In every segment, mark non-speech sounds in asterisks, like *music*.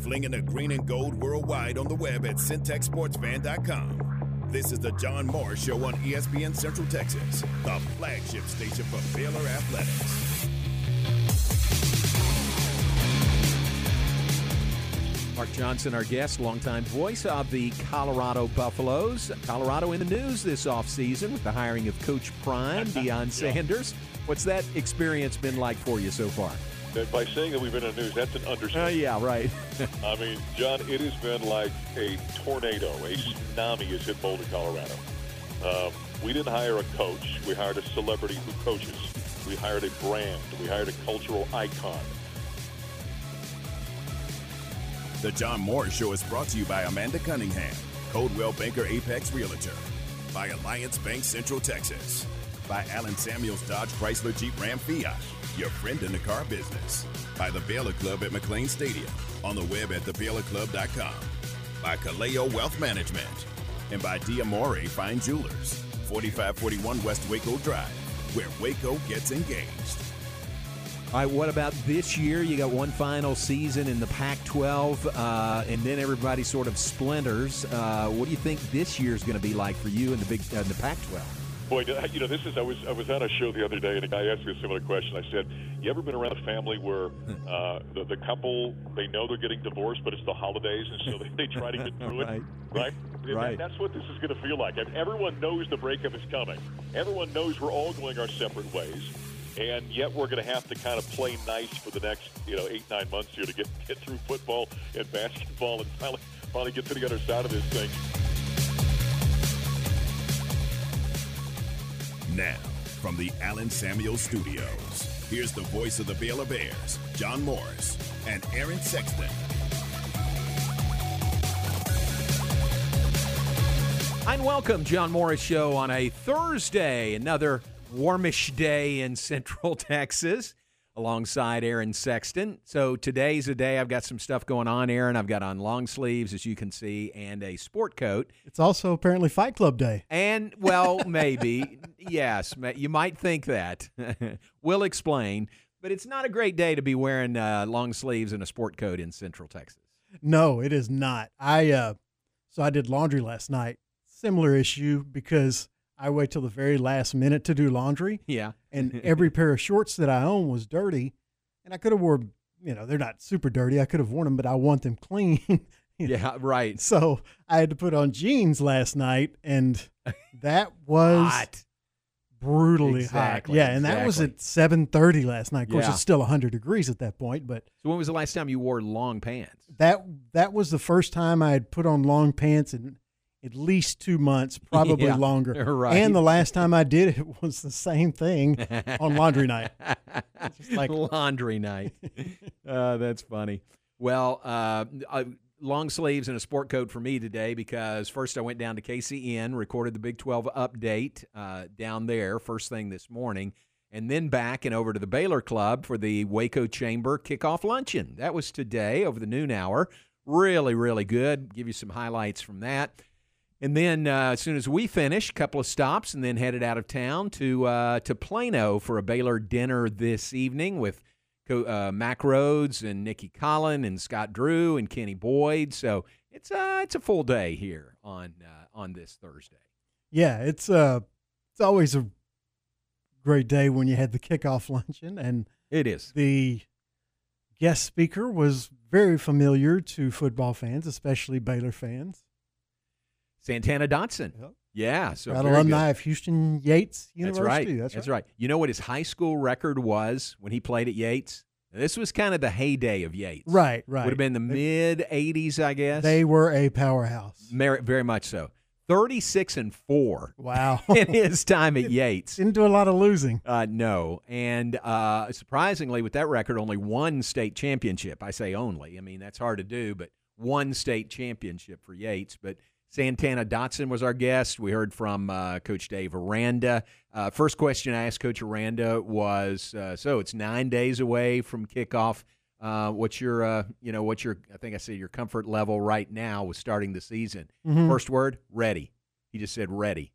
flinging the green and gold worldwide on the web at syntechsportsfan.com. This is the John Morris Show on ESPN Central Texas, the flagship station for Baylor Athletics. Mark Johnson, our guest, longtime voice of the Colorado Buffaloes. Colorado in the news this offseason with the hiring of Coach Prime, *laughs* Deion Sanders. What's that experience been like for you so far? That by saying that we've been in the news, that's an understatement. Uh, yeah, right. *laughs* I mean, John, it has been like a tornado, a tsunami has hit Boulder, Colorado. Um, we didn't hire a coach. We hired a celebrity who coaches. We hired a brand. We hired a cultural icon. The John Morris Show is brought to you by Amanda Cunningham, Coldwell Banker Apex Realtor, by Alliance Bank Central Texas, by Allen Samuels Dodge Chrysler Jeep Ram Fiat, your friend in the car business, by the Baylor Club at McLane Stadium, on the web at thebaylorclub.com, by Kaleo Wealth Management, and by Diamore Fine Jewelers, 4541 West Waco Drive, where Waco gets engaged. All right, what about this year? You got one final season in the Pac 12, uh, and then everybody sort of splinters. Uh, what do you think this year is going to be like for you in the big uh, in the Pac 12? Boy, you know, this is. I was I was on a show the other day, and a guy asked me a similar question. I said, "You ever been around a family where uh, the, the couple they know they're getting divorced, but it's the holidays, and so they, they try to get through right. it, *laughs* right? Right. That, that's what this is going to feel like. And everyone knows the breakup is coming. Everyone knows we're all going our separate ways, and yet we're going to have to kind of play nice for the next, you know, eight nine months here to get get through football and basketball, and finally finally get to the other side of this thing." Now, from the Allen Samuel Studios, here's the voice of the Baylor Bears, John Morris, and Aaron Sexton. And welcome, John Morris Show on a Thursday, another warmish day in *laughs* Central Texas, alongside Aaron Sexton. So today's a day I've got some stuff going on, Aaron. I've got on long sleeves, as you can see, and a sport coat. It's also apparently Fight Club Day. And, well, *laughs* maybe. yes, you might think that. *laughs* we'll explain. But it's not a great day to be wearing uh, long sleeves and a sport coat in Central Texas. No, it is not. I uh so I did laundry last night. Similar issue because I wait till the very last minute to do laundry Yeah. and *laughs* every pair of shorts that I own was dirty and I could have worn, you know, they're not super dirty. I could have worn them, but I want them clean. *laughs* Yeah, right. So I had to put on jeans last night and *laughs* that was Hot. brutally Exactly, hot. Yeah, and that was at 7:30 last night. Of course, Yeah. it's still 100 degrees at that point, but So when was the last time you wore long pants? that that was the first time I had put on long pants in at least two months, *laughs* probably Yeah, longer. *laughs* right. And the last time I did it *laughs* was the same thing on laundry night. Just like- laundry night. uh, that's funny. Well, uh, uh, long sleeves and a sport coat for me today because first I went down to KCN, recorded the Big 12 update uh, down there first thing this morning, and then back and over to the Baylor Club for the Waco Chamber kickoff luncheon. That was today over the noon hour. Really, really good. Give you some highlights from that. And then uh, as soon as we finished, a couple of stops, and then headed out of town to uh, to Plano for a Baylor dinner this evening with uh, Mack Rhoades and Nicki Collen and Scott Drew and Kenny Boyd. So it's uh, it's a full day here on uh, on this Thursday. Yeah, it's uh it's always a great day when you had the kickoff *laughs* luncheon and It is. the guest speaker was very familiar to football fans, especially Baylor fans. Santana Dotson. Yep. Yeah, so Proud alumni good. of Houston Yates University. That's University. right. That's, right. You know what his high school record was when he played at Yates? This was kind of the heyday of Yates. Right, right. Would have been the mid '80s, I guess. They were a powerhouse. Mer- very much so. 36 and 4 Wow. *laughs* in his time at *laughs* Yates. Didn't do a lot of losing. Uh, no. And uh, surprisingly, with that record, only one state championship. I say only. I mean, that's hard to do, but one state championship for Yates. But Santana Dotson was our guest. We heard from uh, Coach Dave Aranda. Uh, first question I asked Coach Aranda was uh, so it's nine days away from kickoff. Uh, what's your, uh, you know, what's your, I think I said your comfort level right now with starting the season. Mhm. First word, ready. He just said ready.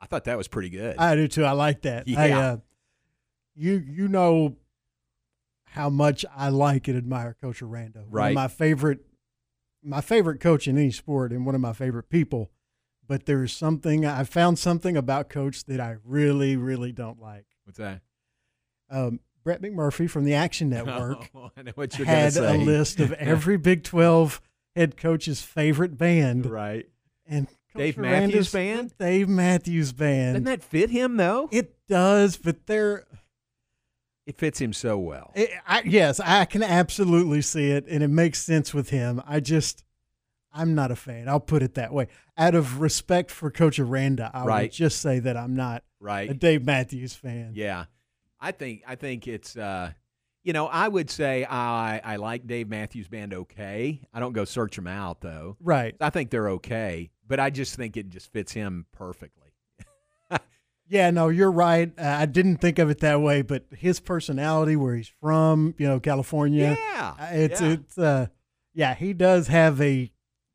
I thought that was pretty good. I do too. I like that. *laughs* I, Yeah. uh, you you know how much I like and admire Coach Aranda. One Right. of my favorite my favorite coach in any sport and one of my favorite people. But there's something I found something about Coach that I really, really don't like. What's that? Um, Brett McMurphy from the Action *laughs* Network Oh, I know what you're had a list of *laughs* every Big 12 head coach's favorite band. right. And Coach Dave Miranda's Matthews Band? Dave Matthews Band. Doesn't that fit him though? it does, but they're It fits him so well. It, I, yes, I can absolutely see it, and it makes sense with him. I just, I'm not a fan. I'll put it that way. Out of respect for Coach Aranda, I Right. would just say that I'm not right. a Dave Matthews fan. Yeah, I think I think it's uh, you know I would say I I like Dave Matthews Band okay. I don't go search them out though. Right. I think they're okay, but I just think it just fits him perfectly. Yeah, no, you're right. Uh, I didn't think of it that way, but his personality, where he's from, you know, California, Yeah, uh, it's yeah. it's uh, yeah, he does have a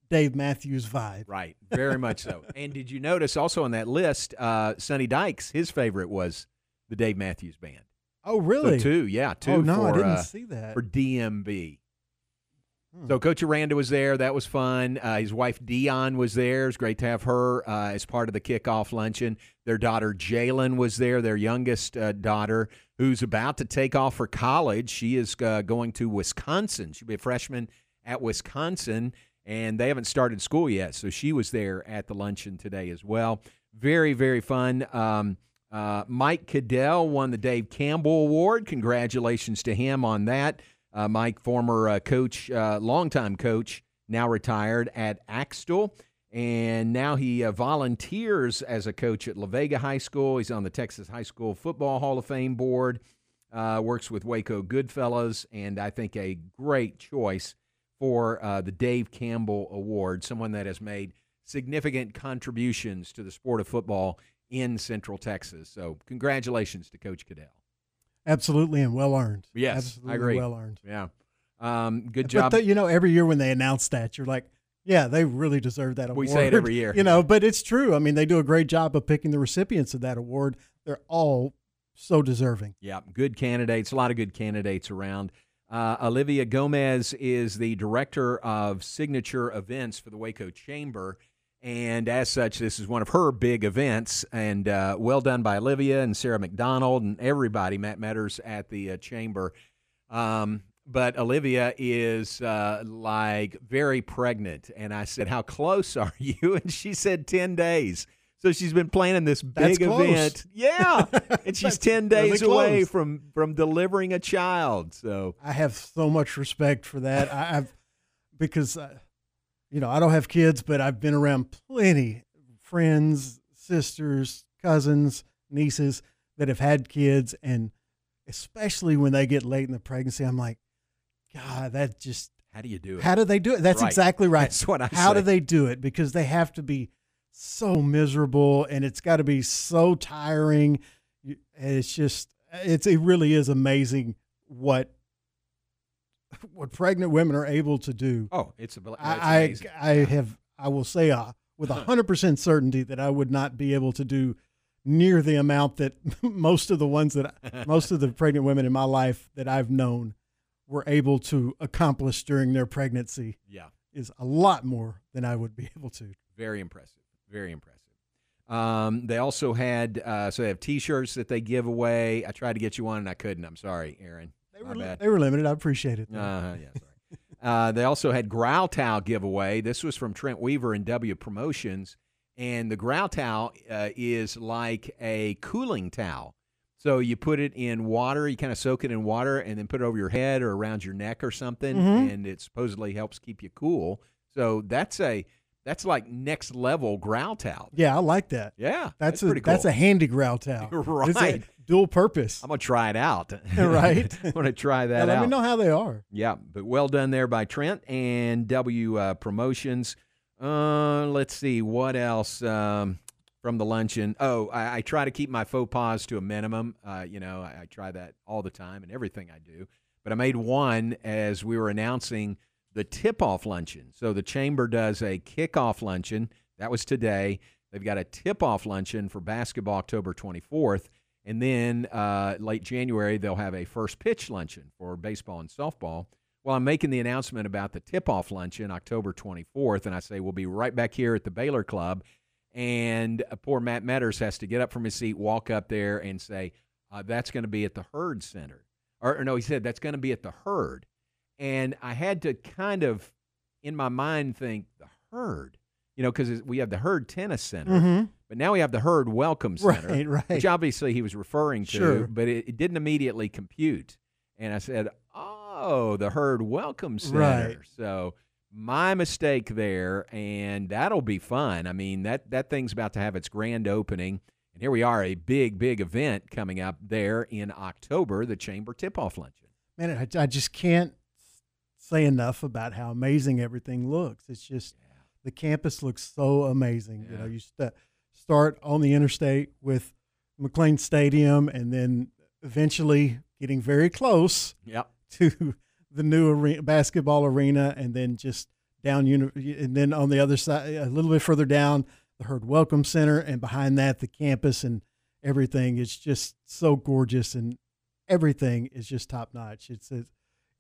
Dave Matthews vibe. right, very much so. *laughs* And did you notice also on that list, uh, Sonny Dykes, his favorite was the Dave Matthews Band. Oh, really? So two, yeah, two oh no, for I didn't uh, see that. for DMB. Hmm. So Coach Aranda was there. That was fun. Uh, his wife Dion was there. It was great to have her uh, as part of the kickoff luncheon. Their daughter Jalen was there. Their youngest uh, daughter, who's about to take off for college. She is uh, going to Wisconsin. She'll be a freshman at Wisconsin, and they haven't started school yet. So she was there at the luncheon today as well. Very very fun. Um, uh, Mike Cadell won the Dave Campbell Award. Congratulations to him on that. Uh, Mike, former uh, coach, uh, longtime coach, now retired at Axtell, and now he uh, volunteers as a coach at La Vega High School. He's on the Texas High School Football Hall of Fame board. Uh, works with Waco Goodfellas, and I think a great choice for uh, the Dave Campbell Award. Someone that has made significant contributions to the sport of football in Central Texas. So, congratulations to Coach Cadell. Absolutely, and well earned. Yes, I Absolutely agree. Well earned. Yeah. Um, good job. But the, you know, every year when they announce that, you're like, yeah, they really deserve that award. We say it every year. *laughs* You know, but it's true. I mean, they do a great job of picking the recipients of that award. They're all so deserving. Yeah, good candidates. A lot of good candidates around. Uh, Olivia Gomez is the director of signature events for the Waco Chamber. And as such, this is one of her big events. And uh, well done by Olivia and Sarah McDonald and everybody, Matt Meadors at the uh, Chamber. Um, but Olivia is uh, like very pregnant. And I said, How close are *laughs* you? And she said 10 days. So she's been planning this big event. Yeah. *laughs* And she's That's 10 really days away from, from delivering a child. So, I have so much respect for that. I, I've because uh, you know I don't have kids, but I've been around plenty friends, sisters, cousins, nieces that have had kids, and especially when they get late in the pregnancy, I'm like, God, that just how do you do it? how do they do it? That's Right. exactly right. That's what I How do they do it? Because they have to be so miserable, and it's got to be so tiring. And it's just, it's it really is amazing what *laughs* what pregnant women are able to do. Oh, it's, a, I amazing. I, I have I will say uh, with a hundred percent certainty that I would not be able to do near the amount that *laughs* most of the ones that *laughs* most of the pregnant women in my life that I've known were able to accomplish during their pregnancy yeah. is a lot more than I would be able to. Very impressive. Very impressive. Um, they also had uh, so they have T-shirts that they give away. I tried to get you one and I couldn't. I'm sorry, Aaron. They My were bad. they were limited. I appreciate it. Uh, yeah, sorry. uh, they also had Growl Towel giveaway. This was from Trent Weaver and W Promotions, and the Growl Towel uh, is like a cooling towel. So you put it in water, you kind of soak it in water, and then put it over your head or around your neck or something, Mhm. and it supposedly helps keep you cool. So that's a that's like next level Growl Towel. yeah, I like that. Yeah, That's, a pretty cool. that's a handy growl *laughs* towel. It's a Right. dual purpose. I'm gonna try it out. *laughs* Right. *laughs* I'm gonna try Yeah, that let out. Let me know how they are. Yeah, but well done there by Trent and W uh, Promotions. Uh, let's see what else um, from the luncheon. Oh, I, I try to keep my faux pas to a minimum. Uh, you know, I, I try that all the time and everything I do. But I made one as we were announcing the tip-off luncheon. So the chamber does a kickoff luncheon. That was today. They've got a tip-off luncheon for basketball October 24th. And then uh, late January, they'll have a first pitch luncheon for baseball and softball, Well, I'm making the announcement about the tip off luncheon October 24th, and I say we'll be right back here at the Baylor Club. And uh, poor Matt Meadors has to get up from his seat, walk up there, and say, uh, That's going to be at the Hurd Center. Or, or no, he said, That's going to be at the Hurd. And I had to kind of, in my mind, think, The Hurd? You know, because we have the Hurd Tennis Center, Mhm. but now we have the Hurd Welcome *laughs* Center Right, right. which obviously he was referring to, Sure. but it, it didn't immediately compute. And I said, "Oh, the Hurd welcome center." Right. So my mistake there, and that'll be fun. I mean that that thing's about to have its grand opening, and here we are, a big big event coming up there in October, the Chamber Tip Off Luncheon. Man, I, I just can't say enough about how amazing everything looks. It's just the campus looks so amazing. You know, you st- start on the interstate with McLane Stadium, and then eventually getting very close Yep. *laughs* to the new arena, basketball arena, and then just down, and then on the other side, a little bit further down, the Hurd Welcome Center, and behind that, the campus and everything. It's just so gorgeous, and everything is just top notch. It's it's,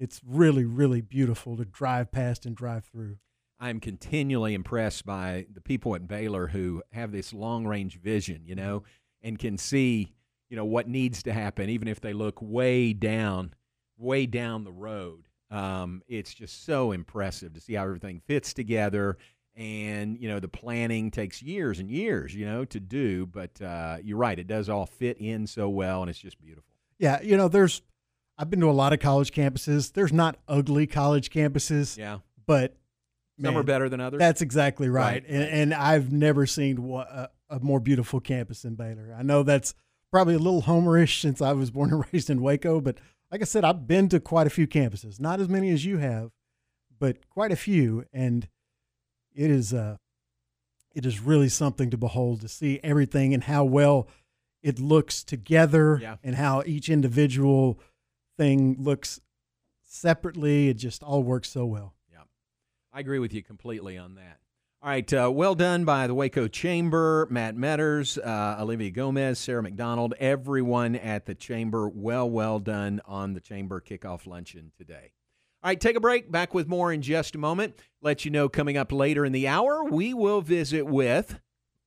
it's really really beautiful to drive past and drive through. I'm continually impressed by the people at Baylor who have this long range vision, you know, and can see, you know, what needs to happen, even if they look way down, way down the road. Um, it's just so impressive to see how everything fits together. And, you know, the planning takes years and years, you know, to do. But uh, you're right, it does all fit in so well, and it's just beautiful. Yeah, you know, there's I've been to a lot of college campuses. There's not ugly college campuses, Yeah. but Some man, are better than others. That's exactly right. Right, And, and I've never seen a, a more beautiful campus than Baylor. I know that's probably a little homerish since I was born and *laughs* raised in Waco, but like I said, I've been to quite a few campuses, not as many as you have, but quite a few. And it is, uh, it is really something to behold to see everything and how well it looks together Yeah. and how each individual looks separately. It just all works so well. Yeah, I agree with you completely on that. All right, uh, well done by the Waco Chamber, Matt Meadors, uh, Olivia Gomez, Sarah McDonald, everyone at the Chamber. Well, well done on the Chamber kickoff luncheon today. All right, take a break. Back with more in just a moment. Let you know coming up later in the hour, we will visit with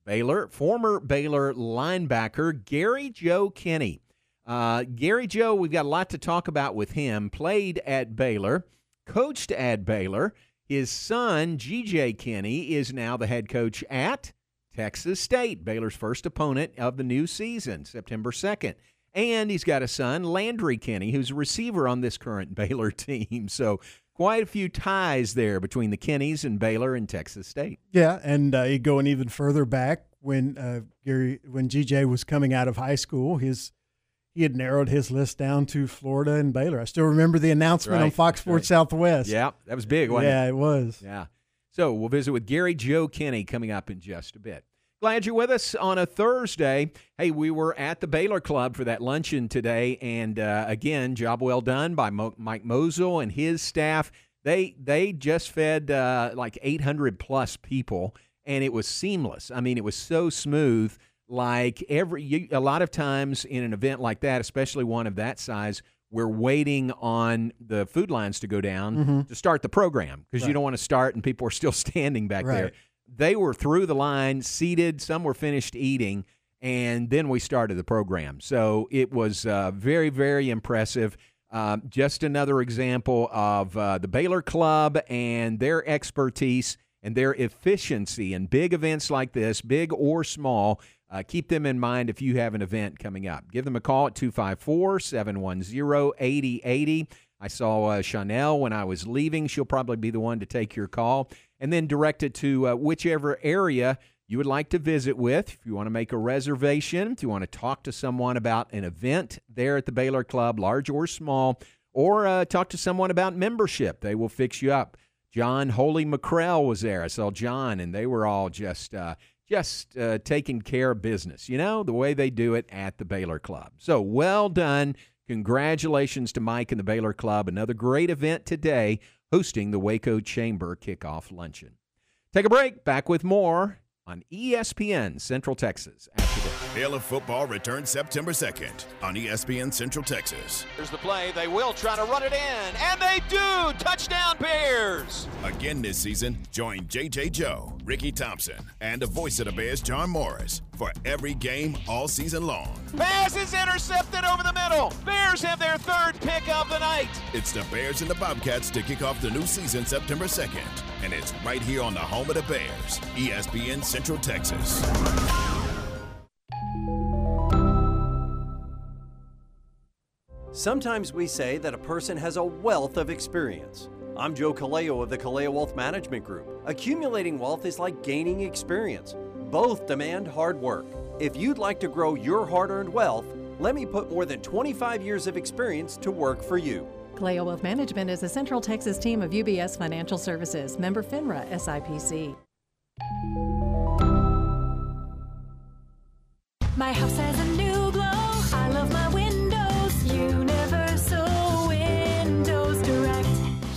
Baylor, former Baylor linebacker Gary Joe Kinne. Uh, Gary Joe, we've got a lot to talk about with him. Played at Baylor, coached at Baylor. His son, GJ Kinne, is now the head coach at Texas State, Baylor's first opponent of the new season, September 2nd. And he's got a son, Landry Kinne, who's a receiver on this current *laughs* Baylor team. So, quite a few ties there between the Kinnes and Baylor and Texas State. Yeah, and uh, going even further back when uh, Gary when GJ was coming out of high school, his he had narrowed his list down to Florida and Baylor. I still remember the announcement on Fox Sports right. Southwest. Yeah, that was big, wasn't it? yeah, it was. Yeah. So we'll visit with Gary Joe Kinne coming up in just a bit. Glad you're with us on a Thursday. Hey, we were at the Baylor Club for that luncheon today, and uh, again, job well done by Mo- Mike Mosel and his staff. They they just fed uh, like 800 plus people, and it was seamless. I mean, it was so smooth. Like every you, a lot of times in an event like that, especially one of that size, we're waiting on the food lines to go down to start the program because you don't want to start and people are still *laughs* standing back there. They were through the line, seated. Some were finished eating, and then we started the program. So it was uh, very, very impressive. Um, just another example of uh, the Baylor Club and their expertise and their efficiency in big events like this, big or small. Uh, keep them in mind if you have an event coming up. Give them a call at 254 710 8080. I saw uh, Chanel when I was leaving. She'll probably be the one to take your call and then direct it to uh, whichever area you would like to visit with. If you want to make a reservation, if you want to talk to someone about an event there at the Baylor Club, large or small, or uh, talk to someone about membership, they will fix you up. John Holy McCrell was there. I saw John, and they were all just uh, just uh, taking care of business. You know the way they do it at the Baylor Club. So well done. Congratulations to Mike and the Baylor Club. Another great event today, hosting the Waco Chamber kickoff luncheon. Take a break. Back with more on ESPN Central Texas after this. Hail of Football returns September 2nd on ESPN Central Texas. Here's the play. They will try to run it in, and they do. Touchdown Bears. Again this season, join JJ Joe, Ricky Thompson, and the voice of the Bears, John Morris, for every game all season long. Pass is intercepted over the middle. Bears have their third pick of the night. It's the Bears and the Bobcats to kick off the new season September 2nd. And it's right here on the home of the Bears, ESPN Central Texas. Sometimes we say that a person has a wealth of experience. I'm Joe Kaleo of the Kaleo Wealth Management Group. Accumulating wealth is like gaining experience. Both demand hard work. If you'd like to grow your hard earned wealth, let me put more than 25 years of experience to work for you. Kaleo Wealth Management is a Central Texas team of UBS Financial Services, member FINRA SIPC. My house has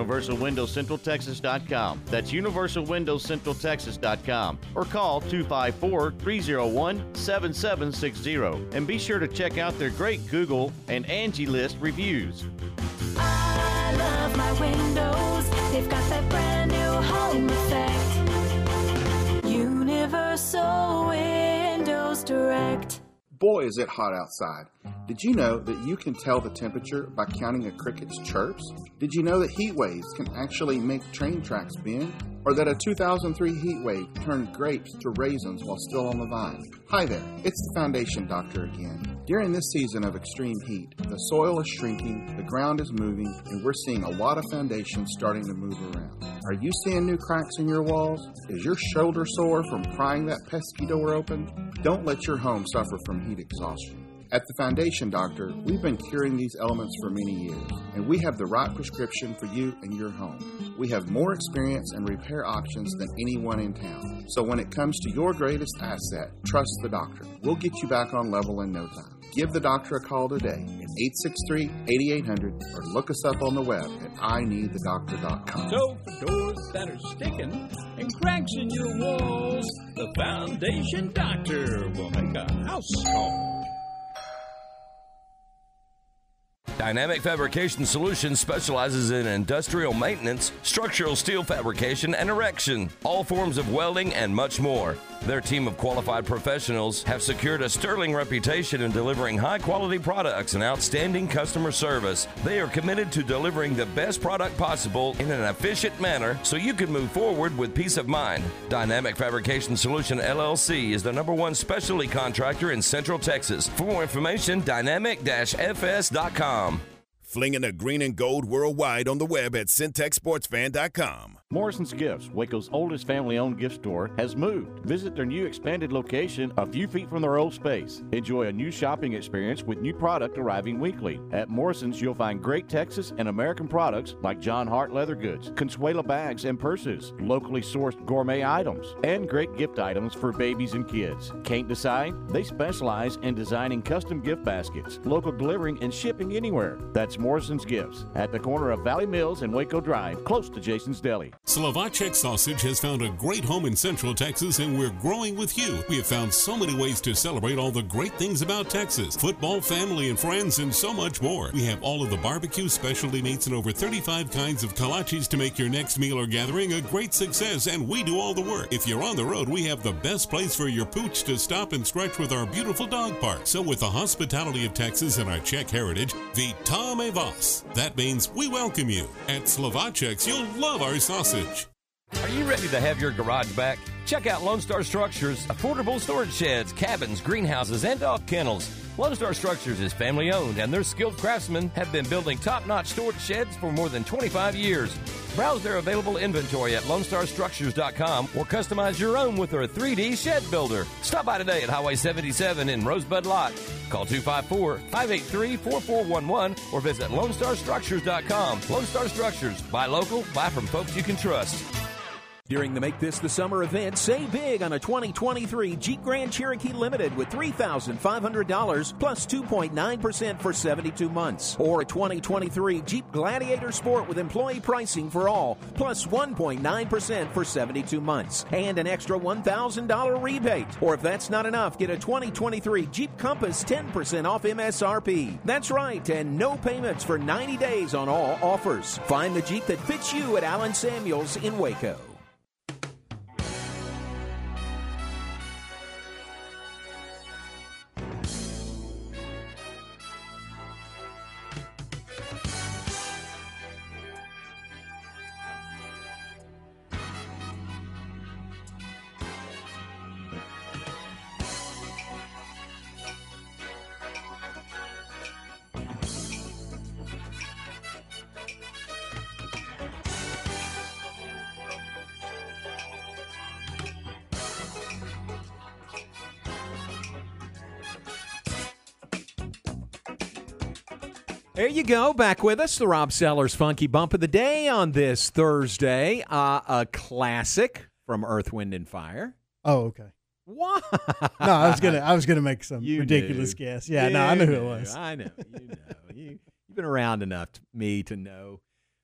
UniversalWindowsCentralTexas.com. That's UniversalWindowsCentralTexas.com. Or call 254 301 7760. And be sure to check out their great Google and Angie List reviews. I love my windows. They've got that brand new home effect. Universal Windows Direct. Boy, is it hot outside. Did you know that you can tell the temperature by counting a cricket's chirps? Did you know that heat waves can actually make train tracks bend? Or that a 2003 heat wave turned grapes to raisins while still on the vine? Hi there, it's the Foundation Doctor again. During this season of extreme heat, the soil is shrinking, the ground is moving, and we're seeing a lot of foundations starting to move around. Are you seeing new cracks in your walls? Is your shoulder sore from prying that pesky door open? Don't let your home suffer from heat exhaustion. At the Foundation Doctor, we've been curing these elements for many years, and we have the right prescription for you and your home. We have more experience and repair options than anyone in town. So when it comes to your greatest asset, trust the doctor. We'll get you back on level in no time. Give the doctor a call today at 863-8800 or look us up on the web at ineedthedoctor.com. So for doors that are sticking and cracks in your walls, the Foundation Doctor will make a house call. Dynamic Fabrication Solutions specializes in industrial maintenance, structural steel fabrication, and erection, all forms of welding, and much more. Their team of qualified professionals have secured a sterling reputation in delivering high quality products and outstanding customer service. They are committed to delivering the best product possible in an efficient manner so you can move forward with peace of mind. Dynamic Fabrication Solution LLC is the number one specialty contractor in Central Texas. For more information, dynamic fs.com. Flinging the green and gold worldwide on the web at syntechsportsfan.com. Morrison's Gifts, Waco's oldest family owned gift store, has moved. Visit their new expanded location a few feet from their old space. Enjoy a new shopping experience with new product arriving weekly. At Morrison's, you'll find great Texas and American products like John Hart leather goods, Consuela bags and purses, locally sourced gourmet items, and great gift items for babies and kids. Can't decide? They specialize in designing custom gift baskets, local delivering and shipping anywhere. That's Morrison's Gifts at the corner of Valley Mills and Waco Drive, close to Jason's Deli. Slovacek Sausage has found a great home in Central Texas and we're growing with you. We have found so many ways to celebrate all the great things about Texas football, family, and friends, and so much more. We have all of the barbecue specialty meats and over 35 kinds of kolaches to make your next meal or gathering a great success, and we do all the work. If you're on the road, we have the best place for your pooch to stop and stretch with our beautiful dog park. So, with the hospitality of Texas and our Czech heritage, Vas. That means we welcome you. At Slovacek's, you'll love our sausage. Are you ready to have your garage back? Check out Lone Star Structures, affordable storage sheds, cabins, greenhouses, and dog kennels. Lone Star Structures is family owned, and their skilled craftsmen have been building top notch storage sheds for more than 25 years. Browse their available inventory at LoneStarStructures.com or customize your own with their 3D shed builder. Stop by today at Highway 77 in Rosebud Lot. Call 254-583-4411 or visit LoneStarStructures.com. Lone Star Structures. Buy local, buy from folks you can trust. During the Make This the Summer event, save big on a 2023 Jeep Grand Cherokee Limited with $3,500 plus 2.9% for 72 months. Or a 2023 Jeep Gladiator Sport with employee pricing for all plus 1.9% for 72 months. And an extra $1,000 rebate. Or if that's not enough, get a 2023 Jeep Compass 10% off MSRP. That's right, and no payments for 90 days on all offers. Find the Jeep that fits you at Allen Samuels in Waco. Go. Back with us, the Rob Sellers Funky Bump of the Day on this Thursday. Uh, a classic from Earth, Wind, and Fire. Oh, okay. What? No, I was gonna I was gonna make some *laughs* You ridiculous knew. guess. Yeah, no, I You knew who it was. I know. You know. you, you've been around enough to me to know.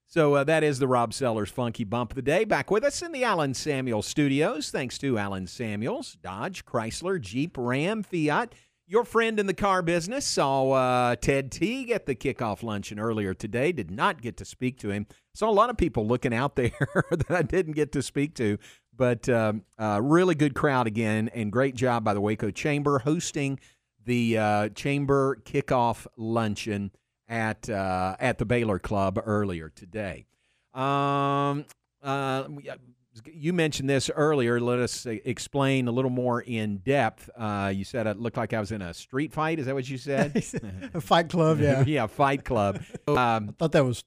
So uh, that is the Rob Sellers Funky Bump of the Day. Back with us in the Allen Samuels studios. Thanks to Allen Samuels, Dodge, Chrysler, Jeep, Ram, Fiat. Your friend in the car business saw uh, Ted Teague at the kickoff luncheon earlier today. Did not get to speak to him. Saw a lot of people looking out there *laughs* that I didn't get to speak to. But um, uh, really good crowd again, and great job by the Waco Chamber hosting the uh, Chamber kickoff luncheon at uh, at the Baylor Club earlier today. Um, uh, you mentioned this earlier. Let us uh, explain a little more in depth. Uh, you said it looked like I was in a street fight. Is that what you said? *laughs* A fight club, yeah. *laughs* yeah, fight club. Um, I thought that was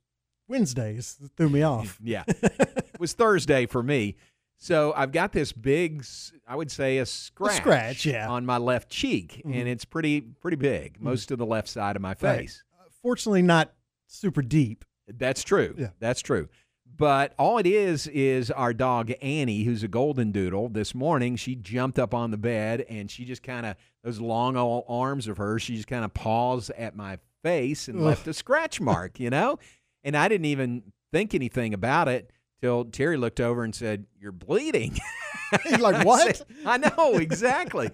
Wednesdays. It threw me off. *laughs* yeah, it was Thursday for me. So I've got this big, I would say, a scratch, scratch, yeah. on my left cheek, Mhm. and it's pretty pretty big, most of the left side of my Right. face. Fortunately, not super deep. That's true. Yeah. That's true. But all it is is our dog Annie, who's a golden doodle. This morning, she jumped up on the bed and she just kind of those long old arms of hers. She just kind of paws at my face and Ugh. left a scratch mark, you know. And I didn't even think anything about it till Terry looked over and said, "You're bleeding." *laughs* He's like, *laughs* I "What?" said, I know exactly.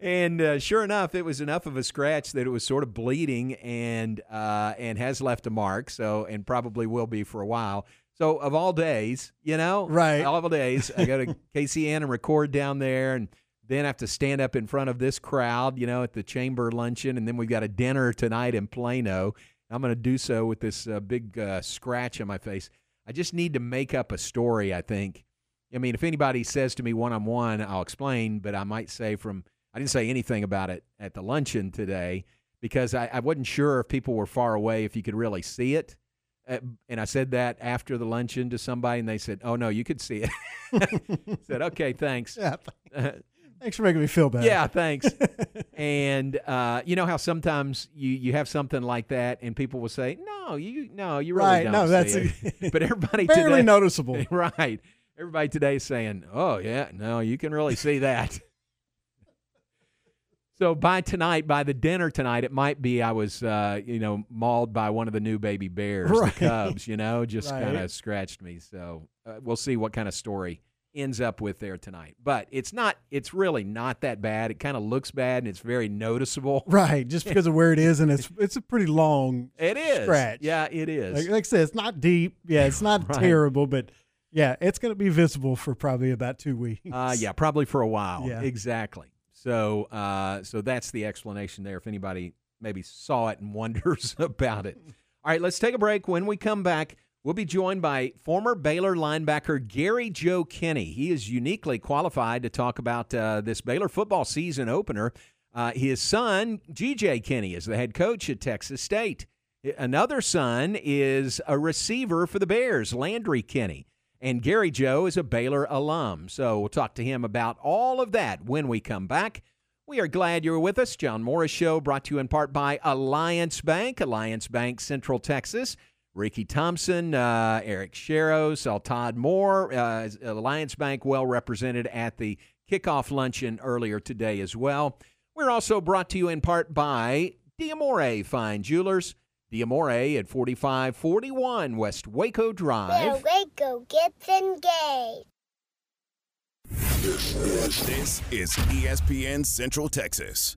and uh, sure enough, it was enough of a scratch that it was sort of bleeding and uh, and has left a mark. So and probably will be for a while. So of all days, you know, Right. All of days, I go to *laughs* KCN and record down there, and then have to stand up in front of this crowd, you know, at the chamber luncheon, and then we've got a dinner tonight in Plano. I'm going to do so with this uh, big uh, scratch on my face. I just need to make up a story. I think. I mean, if anybody says to me one on one, I'll explain. But I might say from I didn't say anything about it at the luncheon today because I, I wasn't sure if people were far away if you could really see it. Uh, and I said that after the luncheon to somebody, and they said, "Oh no, you could see it." *laughs* said, "Okay, thanks." Yeah. Thanks for making me feel better. Yeah, thanks. *laughs* and uh, you know how sometimes you, you have something like that, and people will say, "No, you no, you really Right, don't." no, see that's it." *laughs* but everybody barely today, noticeable. right? Everybody today is saying, "Oh yeah, no, you can really see that." So by tonight, by the dinner tonight, it might be I was, uh, you know, mauled by one of the new baby bears, Right. the cubs. You know, *laughs* just Right. kind of scratched me. So uh, we'll see what kind of story ends up with there tonight. But it's not. It's really not that bad. It kind of looks bad, and it's very noticeable. *laughs* Right, just because of where it is, and it's *laughs* it's a pretty long It is. scratch. Yeah, it is. Like, like I said, it's not deep. Yeah, it's not Right. terrible, but yeah, it's going to be visible for probably about two weeks. Uh, yeah, probably for a while. Yeah. Exactly. So, uh, so that's the explanation there. If anybody maybe saw it and *laughs* wonders about it. *laughs* All right, let's take a break. When we come back, we'll be joined by former Baylor linebacker Gary Joe Kinne. He is uniquely qualified to talk about uh, this Baylor football season opener. Uh, his son, GJ Kinne, is the head coach at Texas State. Another son is a receiver for the Bears, Landry Kinne. And Gary Joe is a Baylor alum. So we'll talk to him about all of that when we come back. We are glad you're with us. John Morris Show brought to you in part by Alliance Bank, Alliance Bank Central Texas. Ricky Thompson, uh, Eric Sharrow, Sal Todd Moore, uh, Alliance Bank well represented at the kickoff luncheon earlier today as well. We're also brought to you in part by Diamore Fine Jewelers. Diamore at 4541 West Waco Drive. Waco gets engaged. This is ESPN Central Texas.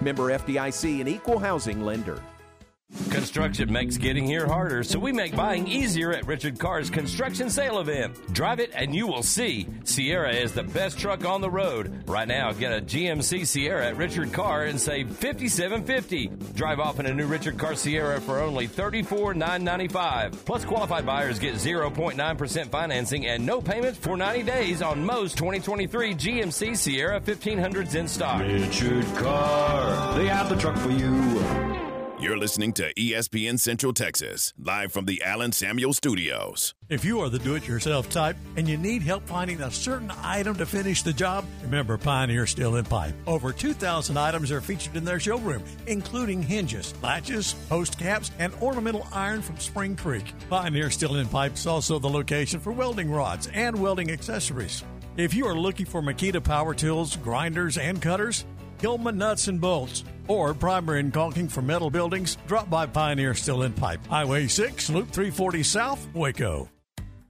Member FDIC and equal housing lender. Construction makes getting here harder, so we make buying easier at Richard Carr's construction sale event. Drive it and you will see. Sierra is the best truck on the road. Right now, get a GMC Sierra at Richard Carr and save $57.50. Drive off in a new Richard Carr Sierra for only $34,995. Plus, qualified buyers get 0.9% financing and no payments for 90 days on most 2023 GMC Sierra 1500s in stock. Richard Carr, they have the truck for you. You're listening to ESPN Central Texas, live from the Allen Samuel Studios. If you are the do it yourself type and you need help finding a certain item to finish the job, remember Pioneer Steel and Pipe. Over 2,000 items are featured in their showroom, including hinges, latches, post caps, and ornamental iron from Spring Creek. Pioneer Steel and Pipe is also the location for welding rods and welding accessories. If you are looking for Makita power tools, grinders, and cutters, Hillman Nuts and Bolts, or primer and caulking for metal buildings, drop by Pioneer Steel and Pipe, Highway 6, Loop 340 South, Waco.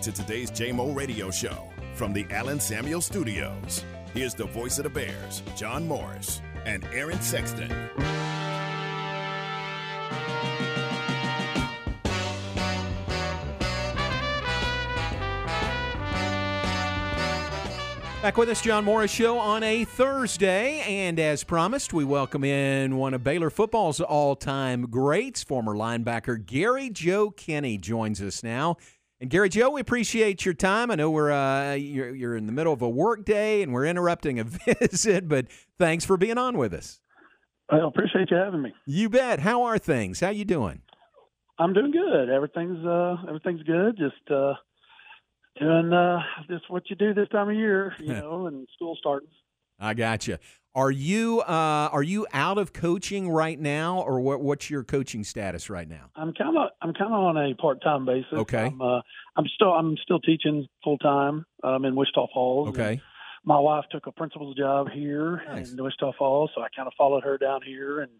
Back to today's JMO Radio Show from the Allen Samuel Studios. Here's the voice of the Bears, John Morris and Aaron Sexton. Back with us, John Morris Show on a Thursday. And as promised, we welcome in one of Baylor football's all time greats, former linebacker Gary Joe Kinne joins us now. And Gary Joe, we appreciate your time. I know we're uh, you're, you're in the middle of a work day and we're interrupting a *laughs* visit, but thanks for being on with us. I appreciate you having me. You bet. How are things? How you doing? I'm doing good. Everything's uh everything's good. Just uh doing uh just what you do this time of year, you *laughs* know, and school starting. I got you. Are you uh, are you out of coaching right now, or what? What's your coaching status right now? I'm kind of I'm kind of on a part time basis. Okay. I'm, uh, I'm still I'm still teaching full time um, in Wichita Falls. Okay. My wife took a principal's job here Nice. in Wichita Falls, so I kind of followed her down here, and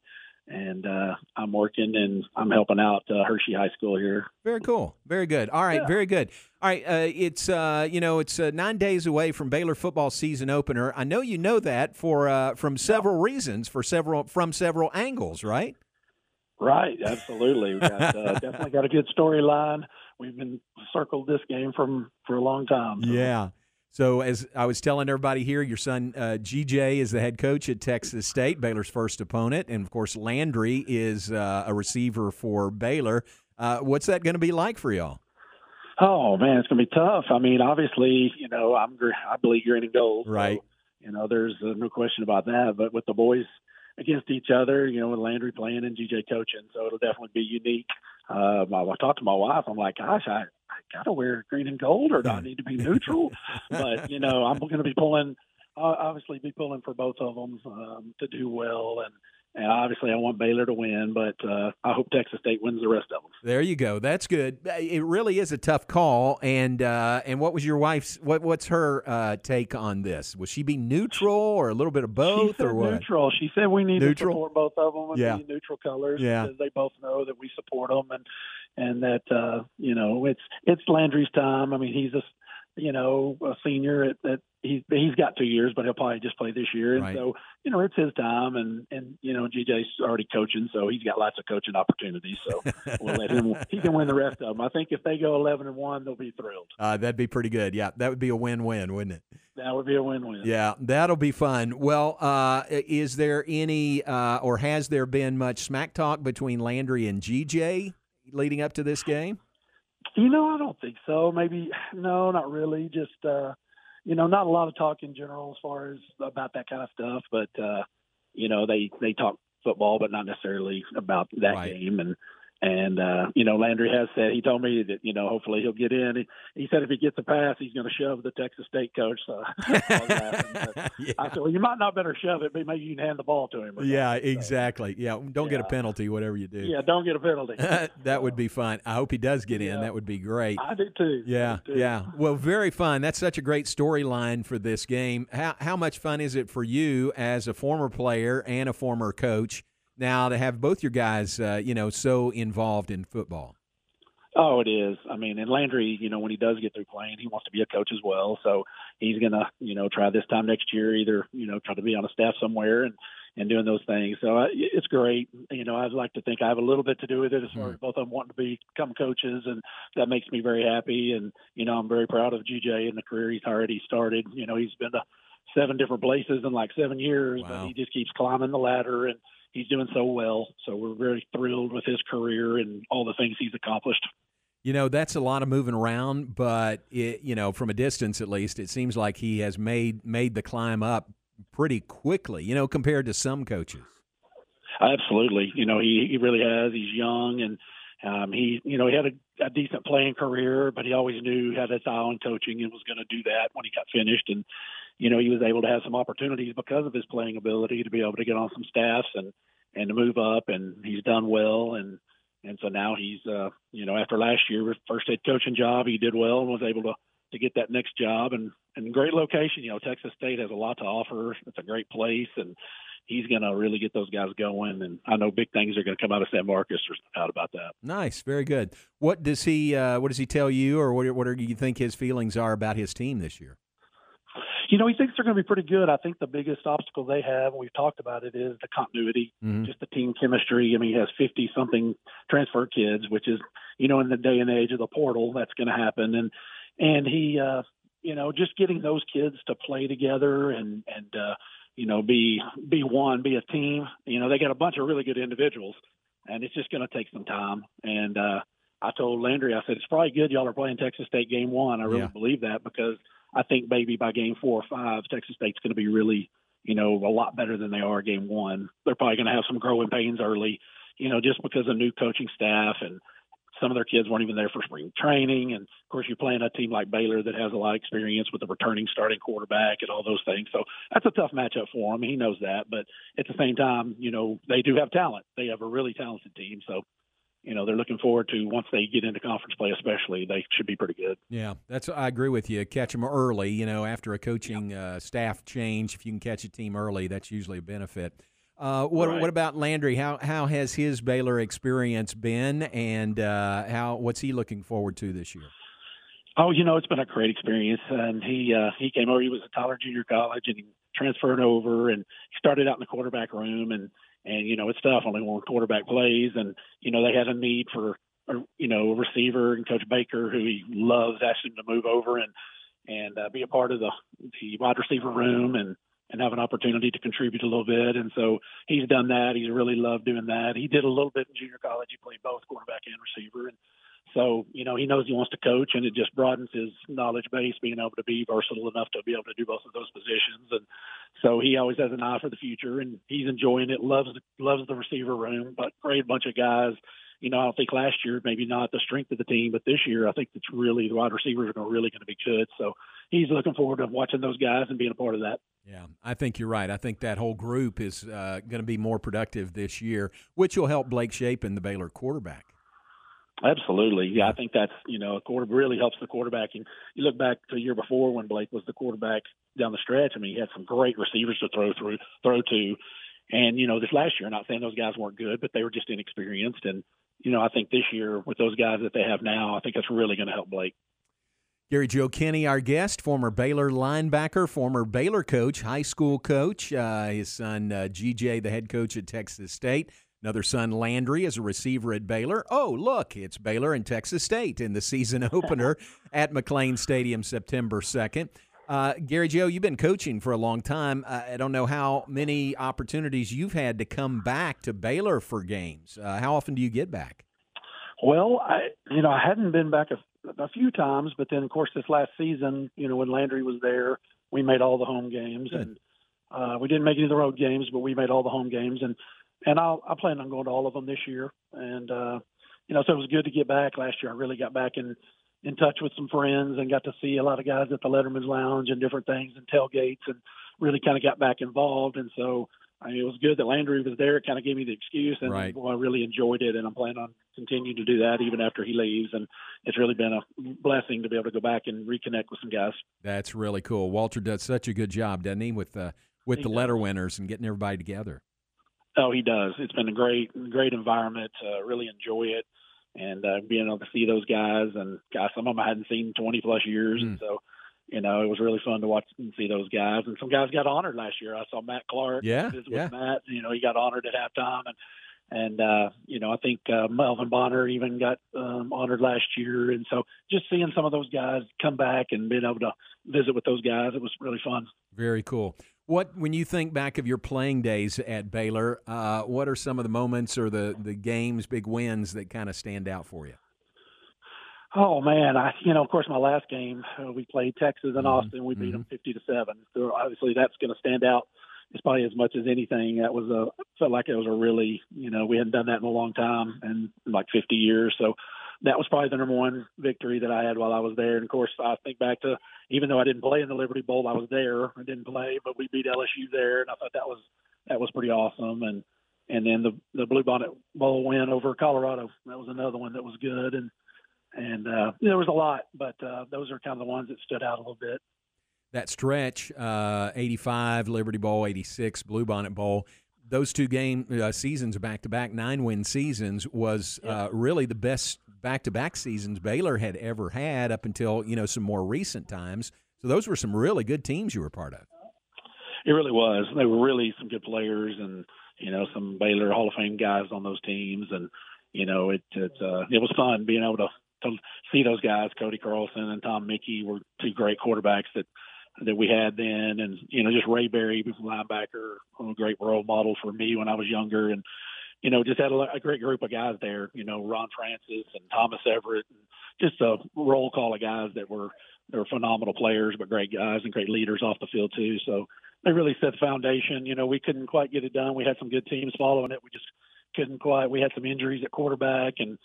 and uh, I'm working and I'm helping out uh, Hirschi High School here. Very cool. Very good. All right. Very good. All right. Uh, it's uh, you know it's uh, nine days away from Baylor football season opener. I know you know that for uh, from several reasons, for several from several angles, right? Right, absolutely. We got uh, *laughs* definitely got a good storyline. We've been circled this game from for a long time. so- Yeah. So as I was telling everybody here, your son uh, GJ is the head coach at Texas State, Baylor's first opponent, and of course Landry is uh, a receiver for Baylor. Uh, what's that going to be like for y'all? Oh man, it's gonna be tough. I mean, obviously, you know, I'm I believe green and gold. so, Right. you know, there's uh, no question about that. But with the boys against each other, you know, with Landry playing and GJ coaching, so it'll definitely be unique. Uh, I talked to my wife. I'm like, gosh, I, I gotta wear green and gold, or do I need to be neutral? *laughs* but you know, I'm going to be pulling, uh, obviously, be pulling for both of them um, to do well, and and obviously, I want Baylor to win, but uh, I hope Texas State wins the rest of them. There you go. That's good. It really is a tough call. And uh, and what was your wife's? What what's her uh, take on this? Will she be neutral or a little bit of both she said or what? neutral. She said we need Neutral? to support both of them and Yeah. be neutral colors Yeah. because they both know that we support them and and that uh, you know it's it's Landry's time. I mean, he's a you know a senior at, at he's he's got two years, but he'll probably just play this year. And Right. so you know it's his time, and and you know GJ's already coaching, so he's got lots of coaching opportunities. So *laughs* we'll let him. He can win the rest of them. I think if they go eleven and one, they'll be thrilled. Uh, that'd be pretty good. Yeah, that would be a win-win, wouldn't it? That would be a win-win. Yeah, that'll be fun. Well, uh, is there any, uh, or has there been much smack talk between Landry and GJ leading up to this game? You know, I don't think so. Maybe *sighs* no, not really. Just uh, you know, not a lot of talk in general as far as about that kind of stuff. But uh, you know, they they talk football, but not necessarily about that game. And and uh, you know, Landry has said he told me that you know hopefully he'll get in. He, he said if he gets a pass, he's going to shove the Texas State coach. So *laughs* I, was *laughs* I said, well, you might not better shove it, but maybe you can hand the ball to him. or Yeah, exactly. Yeah, don't get a penalty, whatever you do. Yeah, don't get a penalty. *laughs* that would be fun. I hope he does get in. That would be great. I do too. Yeah, do too. yeah. Well, very fun. That's such a great storyline for this game. How how much fun is it for you as a former player and a former coach now to have both your guys, uh, you know, so involved in football? Oh, it is. I mean, and Landry, you know, when he does get through playing, he wants to be a coach as well. So he's gonna, you know, try this time next year, either you know, try to be on a staff somewhere and and doing those things. So uh, it's great. You know, I'd like to think I have a little bit to do with it as far as both of them wanting to become coaches, and that makes me very happy. And you know, I'm very proud of GJ and the career he's already started. You know, he's been to seven different places in like seven years, but he just keeps climbing the ladder and. He's doing so well, so we're very thrilled with his career and all the things he's accomplished. You know, that's a lot of moving around, but it, you know, from a distance at least, it seems like he has made made the climb up pretty quickly. You know, compared to some coaches. Absolutely. You know, he, he really has. He's young and um, he, you know, he had a, a decent playing career, but he always knew he had his eye on coaching and was going to do that when he got finished. And, you know, he was able to have some opportunities because of his playing ability to be able to get on some staffs and, and to move up. And he's done well. And, and so now he's, uh, you know, after last year, first head coaching job, he did well and was able to, to get that next job and, and great location. You know, Texas State has a lot to offer. It's a great place and, he's going to really get those guys going. And I know big things are going to come out of San Marcos. There's no doubt about that. Nice, very good. What does he uh, What does he tell you, or what What do you think his feelings are about his team this year? You know, he thinks they're going to be pretty good. I think the biggest obstacle they have, and we've talked about it, is the continuity, Mhm. just the team chemistry. I mean, he has 50 something transfer kids, which is, you know, in the day and age of the portal, that's going to happen. And, and he, uh, you know, just getting those kids to play together and, and, uh, you know, be, be one, be a team. You know, they got a bunch of really good individuals and it's just going to take some time. And, uh, I told Landry, I said it's probably good y'all are playing Texas State game one. I really Yeah. believe that because I think maybe by game four or five, Texas State's going to be really, you know, a lot better than they are game one. They're probably going to have some growing pains early, you know, just because of new coaching staff and some of their kids weren't even there for spring training. And of course, you're playing a team like Baylor that has a lot of experience with the returning starting quarterback and all those things. So that's a tough matchup for him. He knows that. But at the same time, you know, they do have talent. They have a really talented team. So, you know, they're looking forward to once they get into conference play, especially, they should be pretty good. Yeah, that's I agree with you. Catch them early, you know, after a coaching uh, staff change. If you can catch a team early, that's usually a benefit. Uh, what Right. what about Landry? How how has his Baylor experience been, and uh, how what's he looking forward to this year? Oh, you know, it's been a great experience. And he uh, he came over. He was at Tyler Junior College, and he transferred over, and started out in the quarterback room, and and you know, it's tough. Only one quarterback plays, and you know, they had a need for a, you know a receiver, and Coach Baker, who he loves, asked him to move over and and uh, be a part of the the wide receiver room, and and have an opportunity to contribute a little bit. And so he's done that. He's really loved doing that. He did a little bit in junior college. He played both quarterback and receiver, and so, you know, he knows he wants to coach and it just broadens his knowledge base, being able to be versatile enough to be able to do both of those positions. And so he always has an eye for the future and he's enjoying it, loves loves the receiver room, but great bunch of guys. You know, I don't think last year maybe not the strength of the team, but this year I think it's really the wide receivers are really going to be good. So he's looking forward to watching those guys and being a part of that. Yeah, I think you're right. I think that whole group is uh, going to be more productive this year, which will help Blake Shapen, the Baylor quarterback. Absolutely. Yeah, I think that's, you know, a quarter really helps the quarterback. And you look back to the year before when Blake was the quarterback down the stretch. I mean, he had some great receivers to throw through, throw to. And, you know, this last year, not saying those guys weren't good, but they were just inexperienced. And, you know, I think this year with those guys that they have now, I think that's really going to help Blake. Gary Joe Kinne, our guest, former Baylor linebacker, former Baylor coach, high school coach. Uh, his son, uh, GJ, the head coach at Texas State. Another son, Landry, is a receiver at Baylor. Oh, look, it's Baylor and Texas State in the season *laughs* opener at McLane Stadium September 2nd. Uh, Gary Joe, you've been coaching for a long time. Uh, I don't know how many opportunities you've had to come back to Baylor for games. Uh, how often do you get back? Well, I you know I hadn't been back a, a few times, but then of course this last season, you know when Landry was there, we made all the home games, and uh, we didn't make any of the road games, but we made all the home games, and and I'll, I plan on going to all of them this year, and uh, you know so it was good to get back last year. I really got back in in touch with some friends and got to see a lot of guys at the Letterman's Lounge and different things and tailgates, and really kind of got back involved, and so. I mean, it was good that Landry was there. It kind of gave me the excuse, and Right. boy, I really enjoyed it. And I'm planning on continuing to do that even after he leaves. And it's really been a blessing to be able to go back and reconnect with some guys. That's really cool. Walter does such a good job, doesn't he, with uh, with He the does. letter winners and getting everybody together. Oh, he does. It's been a great, great environment. Uh, really enjoy it, and uh, being able to see those guys and guys, some of them I hadn't seen in 20 plus years, Mm. and so you know it was really fun to watch and see those guys. And some guys got honored last year. I saw Matt Clark. Yeah, visit yeah. with Matt. You know, he got honored at halftime, and and uh, you know I think uh, Melvin Bonner even got um, honored last year. And so just seeing some of those guys come back and being able to visit with those guys, it was really fun. Very cool. What when you think back of your playing days at Baylor, uh, what are some of the moments or the the games, big wins that kind of stand out for you? Oh man, I you know of course my last game uh, we played Texas Mm-hmm. and Austin. We beat them fifty to seven. So obviously that's going to stand out. It's probably as much as anything. That was a felt like it was a really you know we hadn't done that in a long time and like fifty years. So that was probably the number one victory that I had while I was there. And of course I think back to even though I didn't play in the Liberty Bowl, I was there. I didn't play, but we beat LSU there, and I thought that was that was pretty awesome. And and then the the Bluebonnet Bowl win over Colorado. That was another one that was good. And and uh, there was a lot, but uh, those are kind of the ones that stood out a little bit. That stretch, uh, 85, Liberty Bowl, 86, Bluebonnet Bowl, those two game uh, seasons back to back, nine win seasons, was uh, really the best back to back seasons Baylor had ever had up until, you know, some more recent times. So those were some really good teams you were part of. It really was. They were really some good players, and you know some Baylor Hall of Fame guys on those teams, and you know it it uh, it was fun being able to to see those guys. Cody Carlson and Tom Muecke were two great quarterbacks that that we had then, and you know just Ray Berry, linebacker, a great role model for me when I was younger, and you know, just had a, a great group of guys there. You know, Ron Francis and Thomas Everett, and just a roll call of guys that were they were phenomenal players, but great guys and great leaders off the field too. So they really set the foundation. You know, we couldn't quite get it done. We had some good teams following it. We just couldn't quite. We had some injuries at quarterback and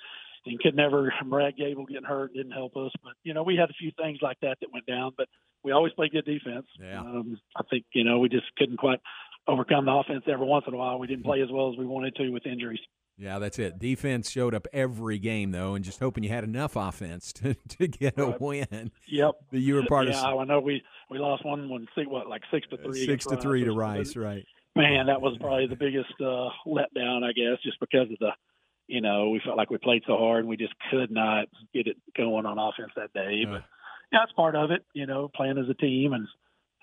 and could never. *laughs* Brad Goebel getting hurt didn't help us. But you know, we had a few things like that that went down. But we always played good defense. Yeah. Um, I think you know we just couldn't quite overcome the offense every once in a while. We didn't play as well as we wanted to with injuries. Yeah, that's it. Defense showed up every game though, and just hoping you had enough offense to, *laughs* to get a win. Yep. But you were part yeah, of Yeah, I know we we lost one one six what like six to three. six to three to something. Rice, right? Man, that was probably the biggest uh, letdown, I guess, just because of the, you know, we felt like we played so hard and we just could not get it going on offense that day. But yeah, that's part of it, you know, playing as a team and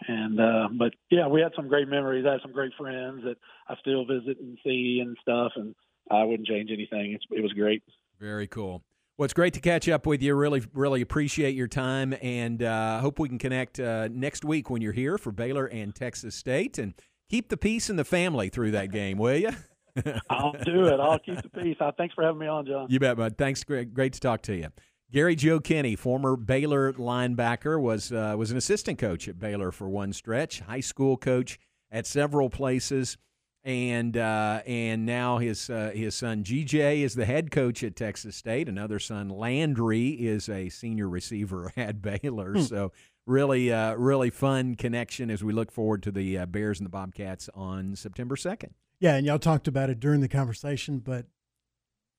and uh, but yeah, we had some great memories. I had some great friends that I still visit and see and stuff, and I wouldn't change anything. It's, it was great. Very cool. Well, it's great to catch up with you. Really, really appreciate your time, and uh, hope we can connect uh, next week when you're here for Baylor and Texas State. And keep the peace in the family through that game, will you? *laughs* I'll do it. I'll keep the peace. Uh, thanks for having me on, John. You bet, bud. Thanks. Great, great to talk to you. Gary Joe Kinne, former Baylor linebacker, was uh, was an assistant coach at Baylor for one stretch, high school coach at several places, and uh, and now his uh, his son GJ is the head coach at Texas State. Another son Landry is a senior receiver *laughs* at Baylor. Hmm. So really, uh, really fun connection as we look forward to the uh, Bears and the Bobcats on September second. Yeah, and y'all talked about it during the conversation, but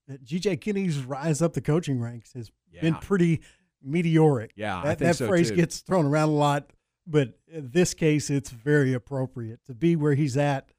that GJ Kinne's rise up the coaching ranks has been pretty meteoric. Yeah, I that, think that so, phrase too. gets thrown around a lot, but in this case, it's very appropriate to be where he's at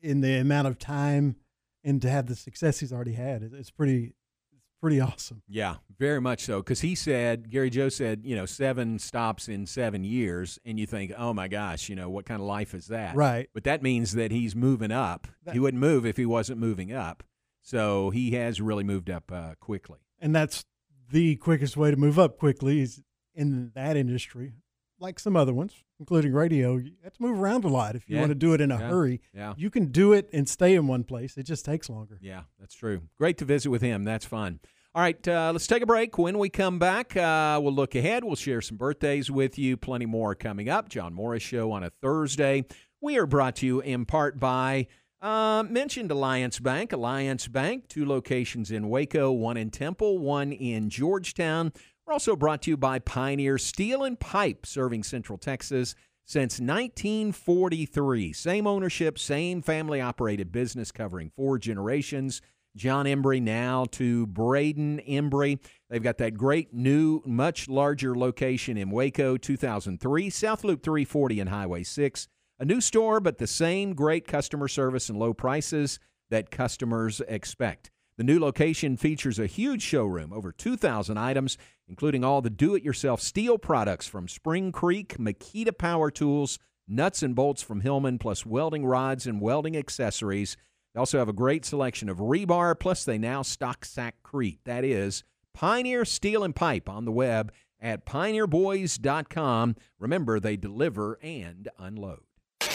in the amount of time and to have the success he's already had. It's pretty, it's pretty awesome. Yeah, very much so. Because he said, Gary Joe said, you know, seven stops in seven years, and you think, oh my gosh, you know, what kind of life is that? Right. But that means that he's moving up. he wouldn't move if he wasn't moving up. So he has really moved up uh, quickly. And that's the quickest way to move up quickly is in that industry, like some other ones, including radio. You have to move around a lot if you Yeah. want to do it in a Yeah. hurry. Yeah. You can do it and stay in one place. It just takes longer. Yeah, that's true. Great to visit with him. That's fun. All right, uh, let's take a break. When we come back, uh, we'll look ahead. We'll share some birthdays with you. Plenty more coming up. John Morris Show on a Thursday. We are brought to you in part by uh, mentioned Alliance Bank. Alliance Bank, two locations in Waco, one in Temple, one in Georgetown. We're also brought to you by Pioneer Steel and Pipe, serving Central Texas since 1943. Same ownership, same family operated business covering four generations. John Embry now to Braden Embry. They've got that great new, much larger location in Waco, 2003, South Loop 340 and Highway 6. A new store, but the same great customer service and low prices that customers expect. The new location features a huge showroom, over 2,000 items, including all the do it yourself steel products from Spring Creek, Makita Power Tools, nuts and bolts from Hillman, plus welding rods and welding accessories. They also have a great selection of rebar, plus they now stock Sakrete. That is Pioneer Steel and Pipe on the web at pioneerboys.com. Remember, they deliver and unload.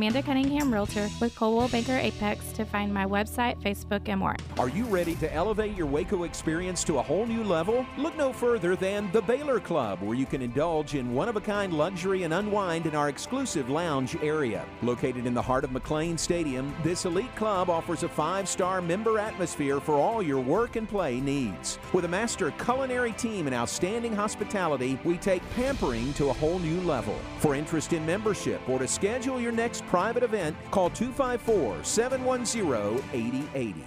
Amanda Cunningham Realtor with Coldwell Banker Apex to find my website, Facebook, and more. Are you ready to elevate your Waco experience to a whole new level? Look no further than the Baylor Club, where you can indulge in one of a kind luxury and unwind in our exclusive lounge area. Located in the heart of McLane Stadium, this elite club offers a five star member atmosphere for all your work and play needs. With a master culinary team and outstanding hospitality, we take pampering to a whole new level. For interest in membership or to schedule your next private event, call 254 710 8080.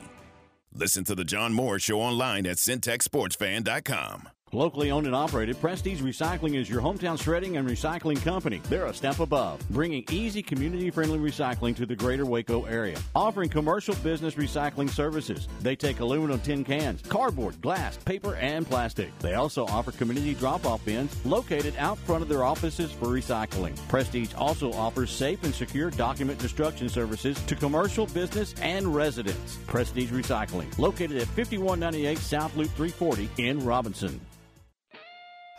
Listen to the John Moore Show online at centexsportsfan.com. Locally owned and operated, Prestige Recycling is your hometown shredding and recycling company. They're a step above, bringing easy, community friendly recycling to the greater Waco area. Offering commercial business recycling services. They take aluminum tin cans, cardboard, glass, paper, and plastic. They also offer community drop off bins located out front of their offices for recycling. Prestige also offers safe and secure document destruction services to commercial, business, and residents. Prestige Recycling, located at 5198 South Loop 340 in Robinson.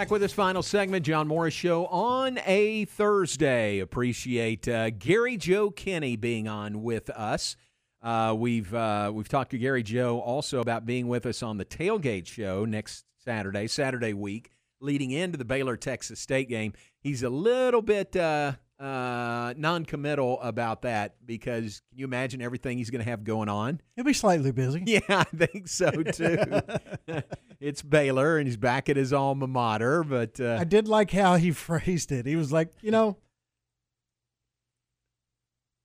Back with this final segment, John Morris Show on a Thursday. Appreciate uh, Gary Joe Kinne being on with us. Uh, we've uh, we've talked to Gary Joe also about being with us on the tailgate show next Saturday, Saturday week, leading into the Baylor Texas State game. He's a little bit uh, uh, non-committal about that because can you imagine everything he's going to have going on? He'll be slightly busy. *laughs* Yeah, I think so too. *laughs* *laughs* it's Baylor, and he's back at his alma mater. But uh, I did like how he *laughs* phrased it. He was like, you know,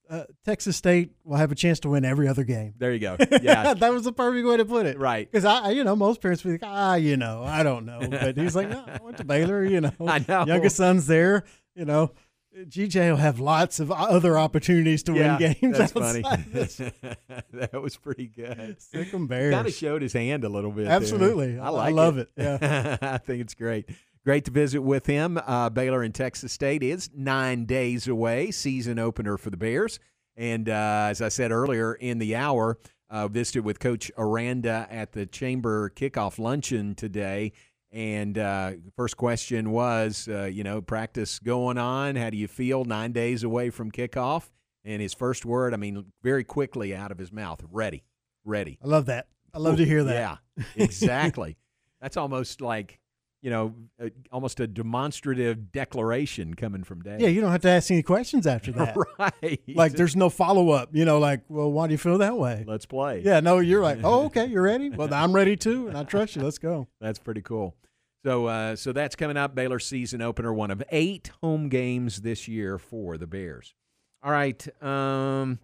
uh, Texas State will have a chance to win every other game. there you go. *laughs* Yeah, that was the perfect way to put it. right. Because I, you know, most parents would be like, ah, you know, I don't know. *laughs* But he's like, no, I went to Baylor. You know, I know. youngest son's there. You know, GJ will have lots of other opportunities to yeah, win games. That's funny. *laughs* that was pretty good. Sic 'em bears. Kind of showed his hand a little bit. Absolutely. I I like love it. Yeah. *laughs* I think it's great. Great to visit with him. Uh, Baylor and Texas State is nine days away. Season opener for the Bears. And uh, as I said earlier in the hour, uh, visited with Coach Aranda at the Chamber kickoff luncheon today. And uh, first question was, uh, you know, practice going on. How do you feel nine days away from kickoff? And his first word, I mean, very quickly out of his mouth, ready, ready. I love that. I love to hear that. Yeah, *laughs* exactly. That's almost like, you know, uh, almost a demonstrative declaration coming from Dave. Yeah, you don't have to ask any questions after *laughs* that. right. Like there's no follow up. You know, like, well, why do you feel that way? Let's play. Yeah, no, you're like, *laughs* oh, okay, you're ready. Well, I'm ready too, and I trust you. Let's go. That's pretty cool. So, uh, so that's coming up. Baylor season opener, one of eight home games this year for the Bears. All right. Um,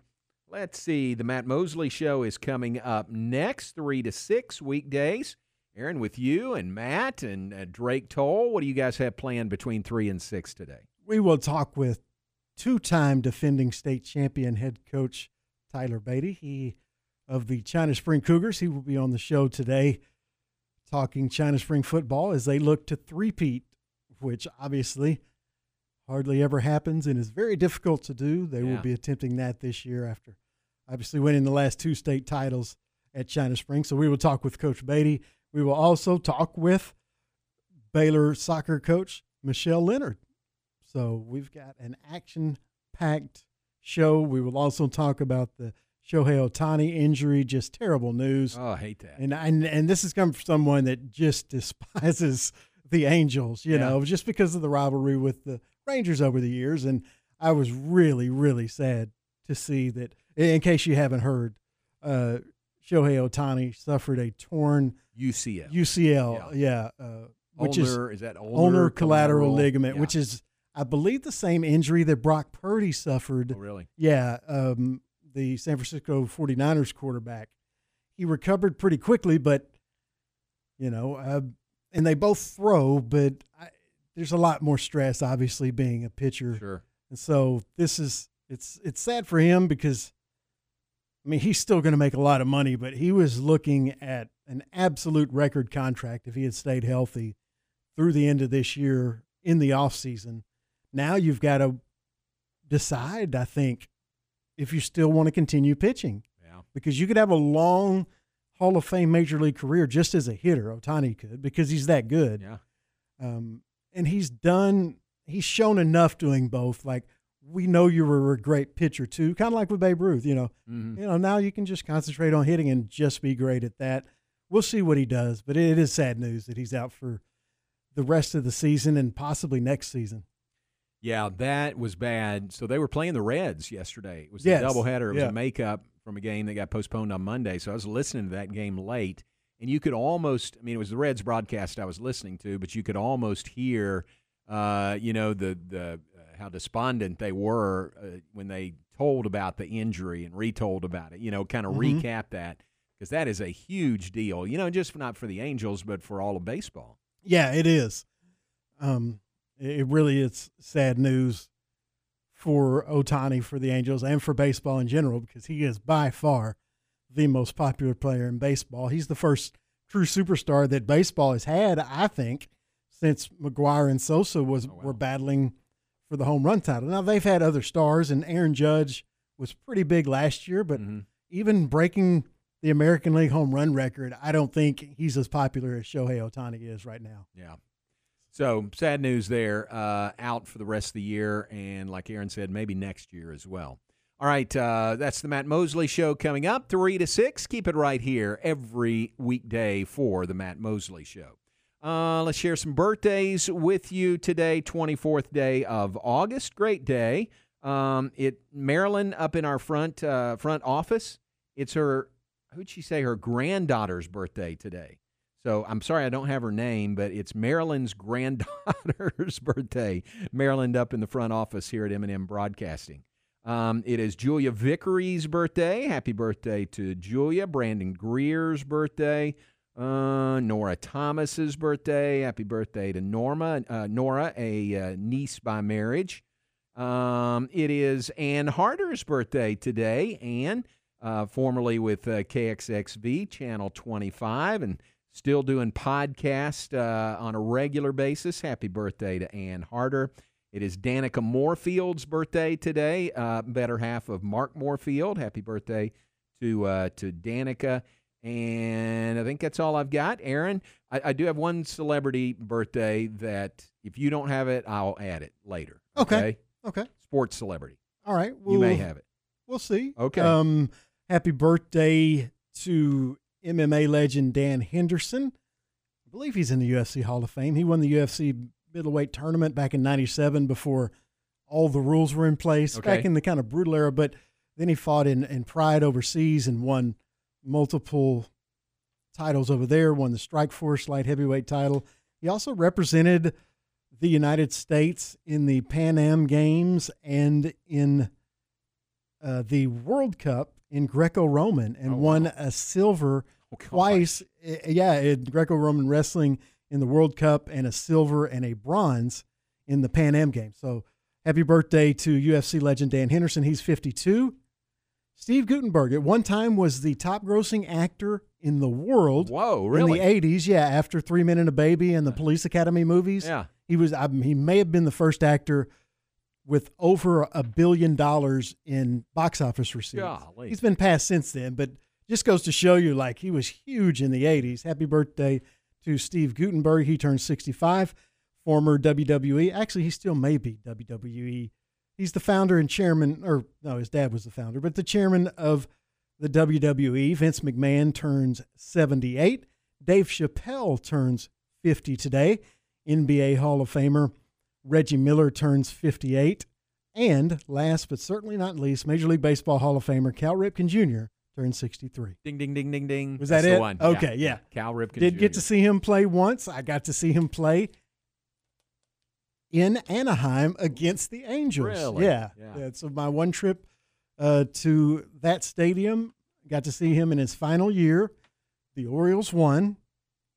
let's see. The Matt Mosley Show is coming up next, three to six weekdays. Aaron, with you and Matt and uh, Drake Toll, what do you guys have planned between three and six today? We will talk with two-time defending state champion head coach Tyler Beatty. He of the China Spring Cougars. He will be on the show today, talking China Spring football as they look to three-peat, which obviously hardly ever happens and is very difficult to do. They will be attempting that this year after obviously winning the last two state titles at China Spring. So we will talk with Coach Beatty. We will also talk with Baylor soccer coach Michelle Leonard. So we've got an action packed show. We will also talk about the Shohei Ohtani injury, just terrible news. Oh, I hate that. And and and this is coming from someone that just *laughs* despises the Angels, you Yeah. know, just because of the rivalry with the Rangers over the years. And I was really, really sad to see that. In case you haven't heard, uh, Shohei Ohtani suffered a torn UCL. UCL, yeah, uh, which Ulnar- is is that ulnar collateral, collateral? ligament, Yeah. which is, I believe, the same injury that Brock Purdy suffered. Oh, really? Yeah, um, the San Francisco 49ers quarterback. He recovered pretty quickly, but you know, uh, and they both throw, but I, there's a lot more stress, obviously, being a pitcher. Sure. And so this is it's it's sad for him because I mean he's still going to make a lot of money, but he was looking at an absolute record contract if he had stayed healthy through the end of this year in the off season. Now you've got to decide, I think, if you still want to continue pitching. Yeah. Because you could have a long Hall of Fame major league career just as a hitter, Ohtani could, because he's that good. Yeah. Um, and he's done, he's shown enough doing both. Like, we know you were a great pitcher too, kind of like with Babe Ruth, you know. Mhm. You know, now you can just concentrate on hitting and just be great at that. We'll see what he does, but it is sad news that he's out for the rest of the season and possibly next season. Yeah, that was bad. So they were playing the Reds yesterday. It was Yes. a doubleheader. It was Yeah. a makeup from a game that got postponed on Monday. So I was listening to that game late, and you could almost, I mean, it was the Reds broadcast I was listening to, but you could almost hear, uh, you know, the the uh, how despondent they were uh, when they told about the injury and retold about it. You know, kind of Mhm. recap that because that is a huge deal. You know, just not for the Angels, but for all of baseball. Yeah, it is. Um, it really is sad news for Ohtani, for the Angels, and for baseball in general because he is by far the most popular player in baseball. He's the first true superstar that baseball has had, I think, since McGwire and Sosa was oh, were battling for the home run title. Now they've had other stars, and Aaron Judge was pretty big last year, but mm-hmm. even breaking the American League home run record, I don't think he's as popular as Shohei Ohtani is right now. Yeah. So sad news there. Uh, out for the rest of the year, and like Aaron said, maybe next year as well. All right, uh, that's the Matt Mosley Show coming up three to six. Keep it right here every weekday for the Matt Mosley Show. Uh, let's share some birthdays with you today. Twenty fourth day of August, great day. Um, it Marilyn up in our front uh, front office. It's her. Who'd she say her granddaughter's birthday today? So I'm sorry I don't have her name, but it's Marilyn's granddaughter's *laughs* birthday. Marilyn up in the front office here at M&M Broadcasting. Um, it is Julia Vickery's birthday. Happy birthday to Julia. Brandon Greer's birthday. Uh, Nora Thomas's birthday. Happy birthday to Norma. Uh, Nora, a uh, niece by marriage. Um, it is Ann Harder's birthday today. Ann, uh, formerly with uh, KXXV Channel 25 and still doing podcast uh, on a regular basis. Happy birthday to Ann Harder. It is Danica Moorfield's birthday today, uh, better half of Mark Moorfield. Happy birthday to uh, to Danica. And I think that's all I've got. Aaron, I, I do have one celebrity birthday that if you don't have it, I'll add it later. Okay. Okay. Sports celebrity. All right. you may have it. We'll see. Okay. Um, happy birthday to MMA legend Dan Henderson. I believe he's in the UFC Hall of Fame. He won the UFC middleweight tournament back in 97 before all the rules were in place, Okay. back in the kind of brutal era. But then he fought in, in Pride overseas and won multiple titles over there, won the Strikeforce light heavyweight title. He also represented the United States in the Pan Am Games and in uh, the World Cup in Greco Roman and won a silver twice. Uh, Yeah, in Greco Roman wrestling in the World Cup and a silver and a bronze in the Pan Am Games. So happy birthday to UFC legend Dan Henderson. He's 52. Steve Guttenberg at one time was the top grossing actor in the world. Whoa, really? In the 80s, yeah, after Three Men and a Baby and the Police Academy movies. Yeah. He was I mean, he may have been the first actor with over a billion dollars in box office receipts. Golly. He's been passed since then, but just goes to show you like he was huge in the 80s. Happy birthday to Steve Guttenberg. He turned 65. Former WWE. Actually, he still may be WWE. He's the founder and chairman, or no, his dad was the founder, but the chairman of the WWE. Vince McMahon turns 78. Dave Chappelle turns 50 today. NBA Hall of Famer Reggie Miller turns 58. And last but certainly not least, Major League Baseball Hall of Famer Cal Ripken Jr. turns 63. Ding, ding, ding, ding, ding. Was That's that the it? Okay, yeah. Cal Ripken. Did get to see him play once. I got to see him play in Anaheim against the Angels. Really? Yeah. Yeah. yeah. So my one trip uh, to that stadium, got to see him in his final year. The Orioles won,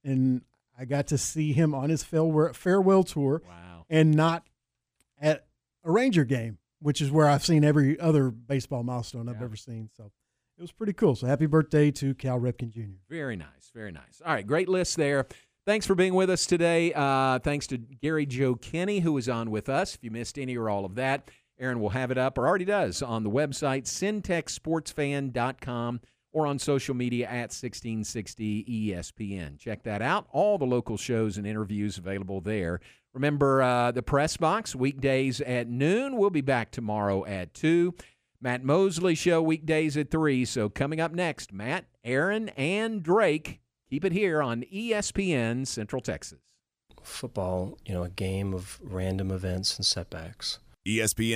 and I got to see him on his farewell, farewell tour. Wow. And not at a Ranger game, which is where I've seen every other baseball milestone I've ever seen. So it was pretty cool. So happy birthday to Cal Ripken Jr. Very nice. Very nice. All right. Great list there. Thanks for being with us today. Uh, thanks to Gary Joe Kinne, who was on with us. If you missed any or all of that, Aaron will have it up, or already does, on the website, centexsportsfan.com, or on social media at 1660 ESPN. Check that out. All the local shows and interviews available there. Remember uh, the press box, weekdays at noon. We'll be back tomorrow at 2. Matt Mosley show weekdays at 3. So coming up next, Matt, Aaron, and Drake. Keep it here on ESPN Central Texas. Football, you know, a game of random events and setbacks. ESPN